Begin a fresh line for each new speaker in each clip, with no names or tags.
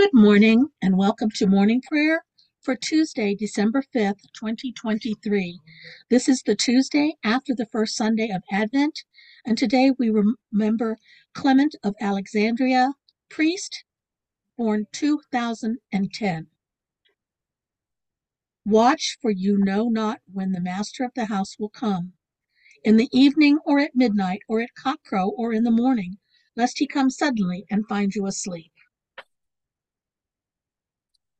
Good morning and welcome to morning prayer for Tuesday, December 5th, 2023. This is the Tuesday after the first Sunday of Advent, and today we remember Clement of Alexandria, priest, born 2010. Watch, for you know not when the master of the house will come, in the evening or at midnight or at cockcrow or in the morning, lest he come suddenly and find you asleep.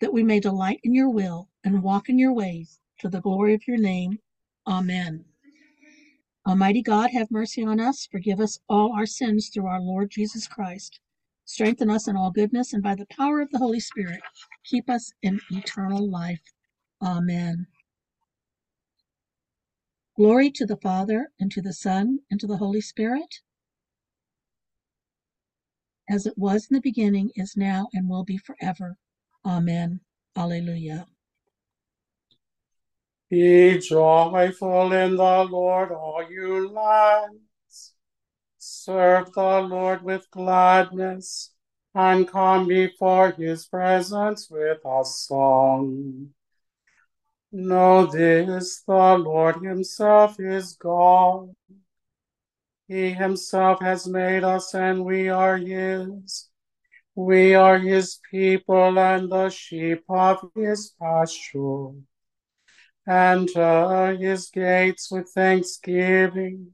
that we may delight in your will and walk in your ways to the glory of your name. Amen. Almighty God, have mercy on us, forgive us all our sins through our Lord Jesus Christ. Strengthen us in all goodness, and by the power of the Holy Spirit, keep us in eternal life. Amen. Glory to the Father, and to the Son, and to the Holy Spirit, as it was in the beginning, is now, and will be forever. Amen. Alleluia.
Be joyful in the Lord, all you lands. Serve the Lord with gladness, and come before his presence with a song. Know this, the Lord himself is God. He himself has made us, and we are his. We are his people and the sheep of his pasture. Enter his gates with thanksgiving.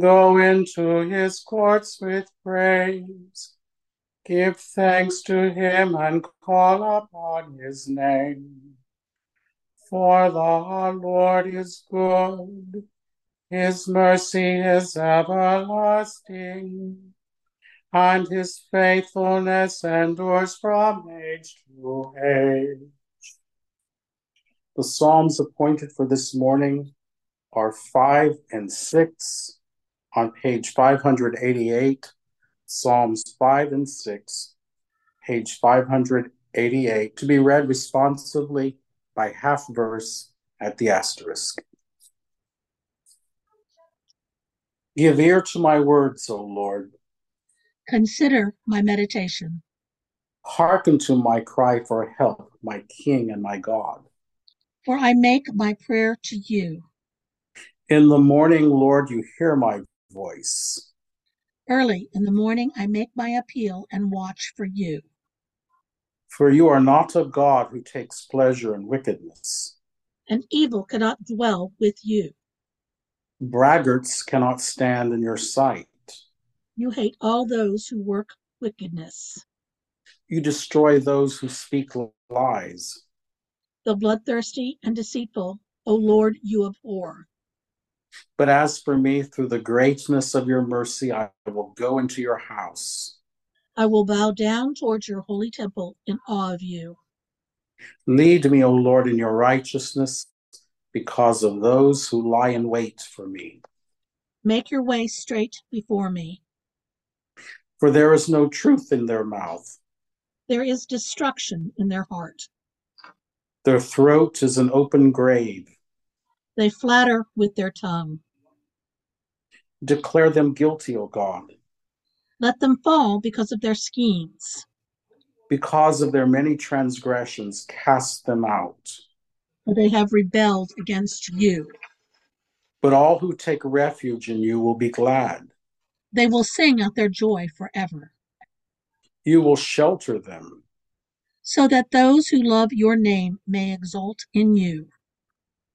Go into his courts with praise. Give thanks to him and call upon his name. For the Lord is good, his mercy is everlasting and his faithfulness endures from age to age. The Psalms appointed for this morning are 5 and 6 on page 588, Psalms 5 and 6, page 588, to be read responsively by half verse at the asterisk. Give ear to my words, O Lord
Consider my meditation.
Hearken to my cry for help, my King and my God.
For I make my prayer to you.
In the morning, Lord, you hear my voice.
Early in the morning, I make my appeal and watch for you.
For you are not a God who takes pleasure in wickedness.
And evil cannot dwell with you.
Braggarts cannot stand in your sight.
You hate all those who work wickedness.
You destroy those who speak lies.
The bloodthirsty and deceitful, O Lord, you abhor.
But as for me, through the greatness of your mercy, I will go into your house.
I will bow down towards your holy temple in awe of you.
Lead me, O Lord, in your righteousness because of those who lie in wait for me.
Make your way straight before me
for there is no truth in their mouth.
There is destruction in their heart.
Their throat is an open grave.
They flatter with their tongue.
Declare them guilty, O God.
Let them fall because of their schemes.
Because of their many transgressions, cast them out.
For they have rebelled against you.
But all who take refuge in you will be glad.
They will sing out their joy forever.
You will shelter them.
So that those who love your name may exult in you.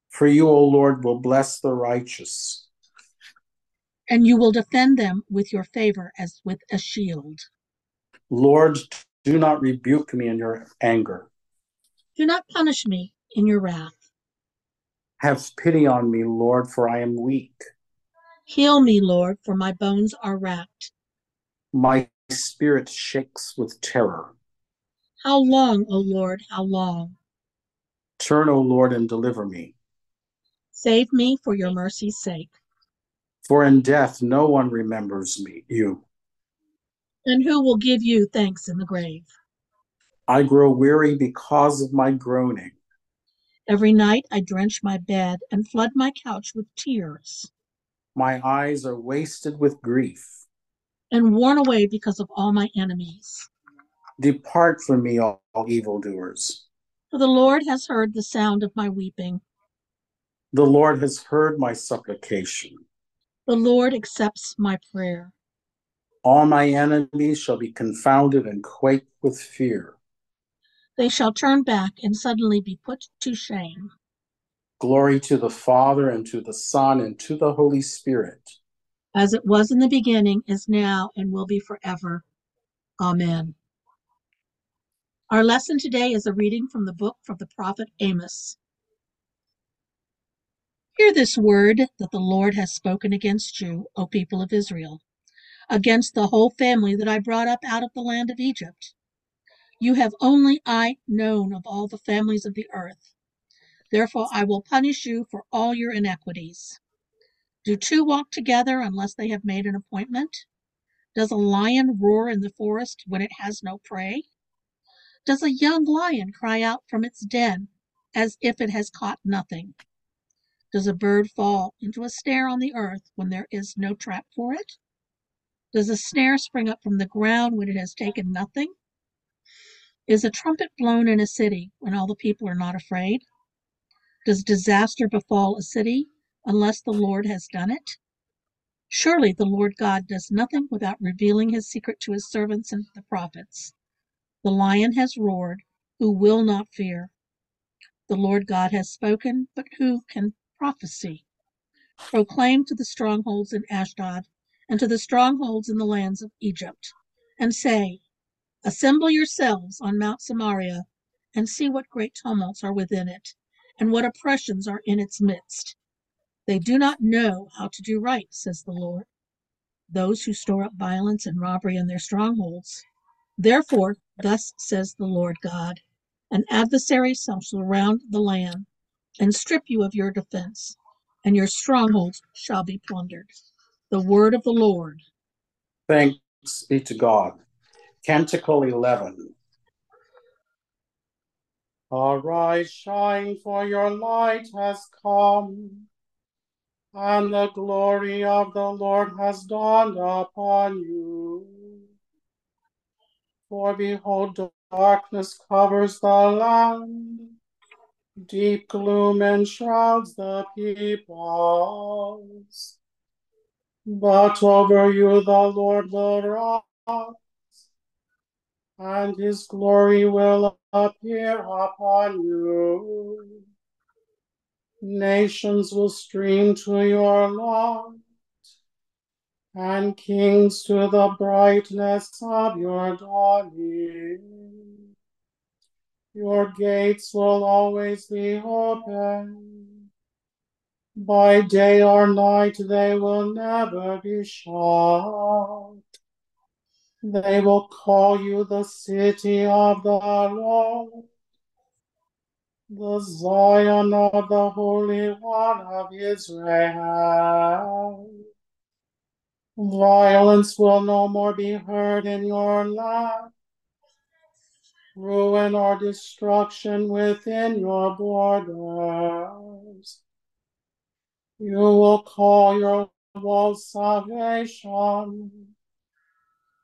For you, O Lord, will bless the righteous.
And you will defend them with your favor as with a shield.
Lord, do not rebuke me in your anger.
Do not punish me in your wrath.
Have pity on me, Lord, for I am weak.
Heal me, Lord, for my bones are racked.
My spirit shakes with terror.
How long, O Lord, how long?
Turn, O Lord, and deliver me.
Save me for your mercy's sake.
For in death no one remembers me, you.
And who will give you thanks in the grave?
I grow weary because of my groaning.
Every night I drench my bed and flood my couch with tears,
My eyes are wasted with grief.
and worn away because of all my enemies.
Depart from me, all evildoers.
For the Lord has heard the sound of my weeping.
The Lord has heard my supplication.
The Lord accepts my prayer.
All my enemies shall be confounded and quake with fear.
They shall turn back and suddenly be put to shame.
Glory to the Father, and to the Son, and to the Holy Spirit.
as it was in the beginning, is now, and will be forever. Amen. Our lesson today is a reading from the book from the prophet Amos. Hear this word that the Lord has spoken against you, O people of Israel, against the whole family that I brought up out of the land of Egypt. You have only I known of all the families of the earth. Therefore I will punish you for all your iniquities. Do two walk together unless they have made an appointment? Does a lion roar in the forest when it has no prey? Does a young lion cry out from its den as if it has caught nothing? Does a bird fall into a snare on the earth when there is no trap for it? Does a snare spring up from the ground when it has taken nothing? Is a trumpet blown in a city when all the people are not afraid? Does disaster befall a city unless the Lord has done it? Surely the Lord God does nothing without revealing his secret to his servants and the prophets. The lion has roared, who will not fear? The Lord God has spoken, but who can prophesy? Proclaim to the strongholds in Ashdod and to the strongholds in the lands of Egypt, and say, Assemble yourselves on Mount Samaria, and see what great tumults are within it, and what oppressions are in its midst. They do not know how to do right, says the Lord. Those who store up violence and robbery in their strongholds. Therefore, thus says the Lord God An adversary shall surround the land and strip you of your defense, and your strongholds shall be plundered. The word of the Lord.
Thanks be to God. Canticle 11. Arise, shine, for your light has come, and the glory of the Lord has dawned upon you. For behold, darkness covers the land, deep gloom enshrouds the peoples. But over you the Lord will rise, and his glory will appear upon you. Nations will stream to your light, and kings to the brightness of your dawning. Your gates will always be open. By day or night they will never be shut. They will call you the city of the Lord, the Zion of the Holy One of Israel. Violence will no more be heard in your land, ruin or destruction within your borders. You will call your walls salvation,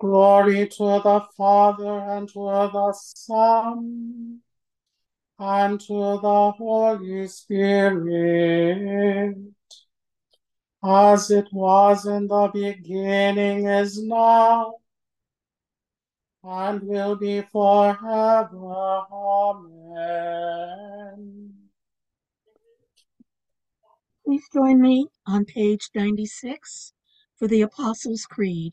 Glory to the Father and to the Son and to the Holy Spirit, as it was in the beginning, is now, and will be forever. Amen.
Please join me on page 96 for the Apostles' Creed.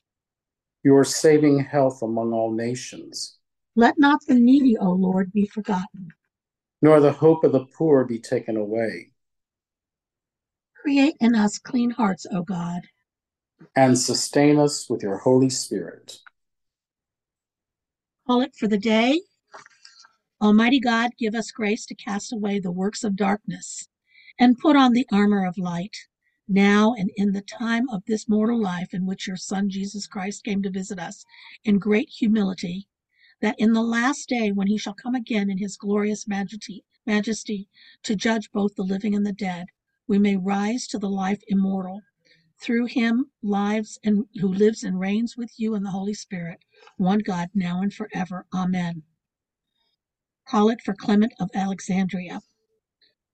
Your saving health among all nations.
Let not the needy, O Lord, be forgotten.
Nor the hope of the poor be taken away.
Create in us clean hearts, O God.
And sustain us with your Holy Spirit.
Collect for the day. Almighty God, give us grace to cast away the works of darkness and put on the armor of light, now and in the time of this mortal life in which your Son Jesus Christ came to visit us in great humility, that in the last day, when he shall come again in his glorious majesty, majesty to judge both the living and the dead, we may rise to the life immortal. Through him, lives and who lives and reigns with you in the Holy Spirit, one God, now and forever. Amen. Collect for Clement of Alexandria.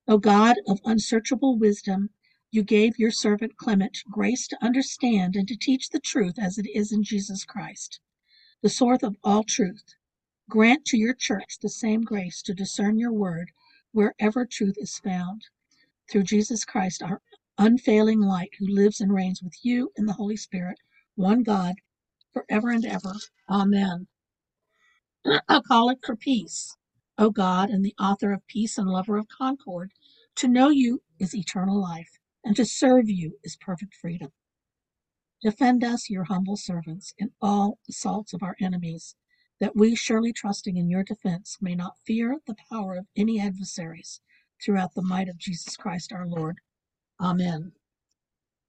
O God of unsearchable wisdom, you gave your servant Clement grace to understand and to teach the truth as it is in Jesus Christ, the source of all truth. Grant to your church the same grace to discern your word wherever truth is found. Through Jesus Christ, our unfailing light, who lives and reigns with you in the Holy Spirit, one God, forever and ever. Amen. A collect for peace. O God, and the author of peace and lover of concord, to know you is eternal life, and to serve you is perfect freedom. Defend us, your humble servants, in all assaults of our enemies, that we, surely trusting in your defense, may not fear the power of any adversaries throughout the might of Jesus Christ our Lord. Amen.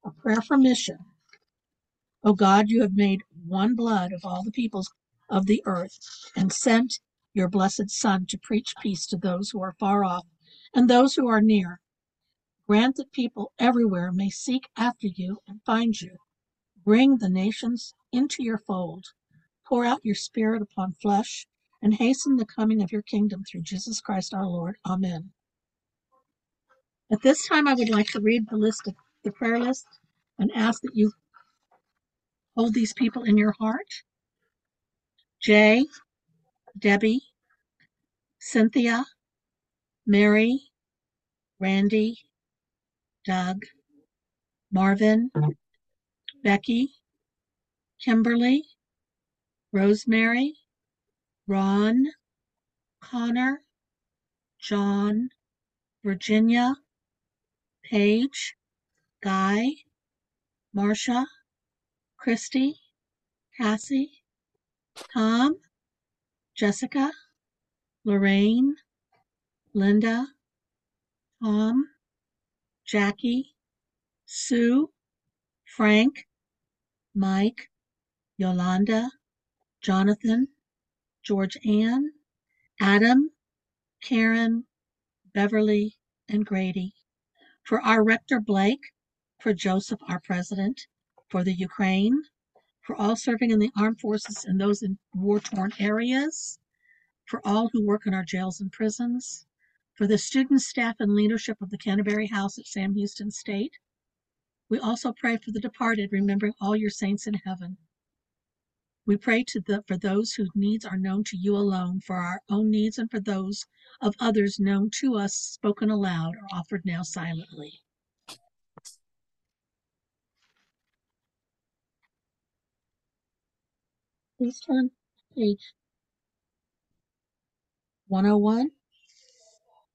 A prayer for mission. O God, you have made one blood of all the peoples of the earth and sent your blessed Son to preach peace to those who are far off and those who are near. Grant that people everywhere may seek after you and find you. Bring the nations into your fold. Pour out your Spirit upon flesh and hasten the coming of your kingdom through Jesus Christ our Lord. Amen. At this time, I would like to read the list of the prayer list and ask that you hold these people in your heart. Jay, Debbie, Cynthia, Mary, Randy, Doug, Marvin, Becky, Kimberly, Rosemary, Ron, Connor, John, Virginia, Paige, Guy, Marcia, Christy, Cassie, Tom, Jessica, Lorraine, Linda, Tom, Jackie, Sue, Frank, Mike, Yolanda, Jonathan, George Ann, Adam, Karen, Beverly, and Grady. For our Rector Blake, for Joseph, our President, for the Ukraine, for all serving in the armed forces and those in war torn areas, for all who work in our jails and prisons, for the students, staff, and leadership of the Canterbury House at Sam Houston State. We also pray for the departed, remembering all your saints in heaven. We pray the, for those whose needs are known to you alone, for our own needs and for those of others known to us, spoken aloud or offered now silently. Please turn page 101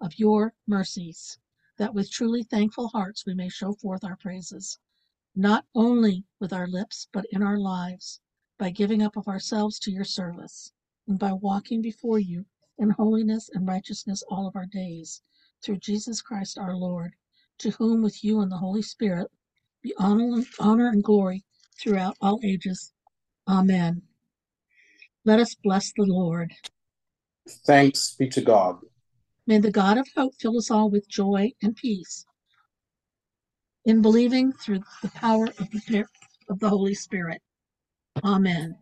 of your mercies, that with truly thankful hearts we may show forth our praises, not only with our lips, but in our lives, by giving up of ourselves to your service, and by walking before you in holiness and righteousness all of our days, through Jesus Christ our Lord, to whom with you and the Holy Spirit be honor, and glory throughout all ages. Amen. Let us bless the Lord.
Thanks be to God.
May the God of hope fill us all with joy and peace in believing through the power of the, of the Holy Spirit. Amen.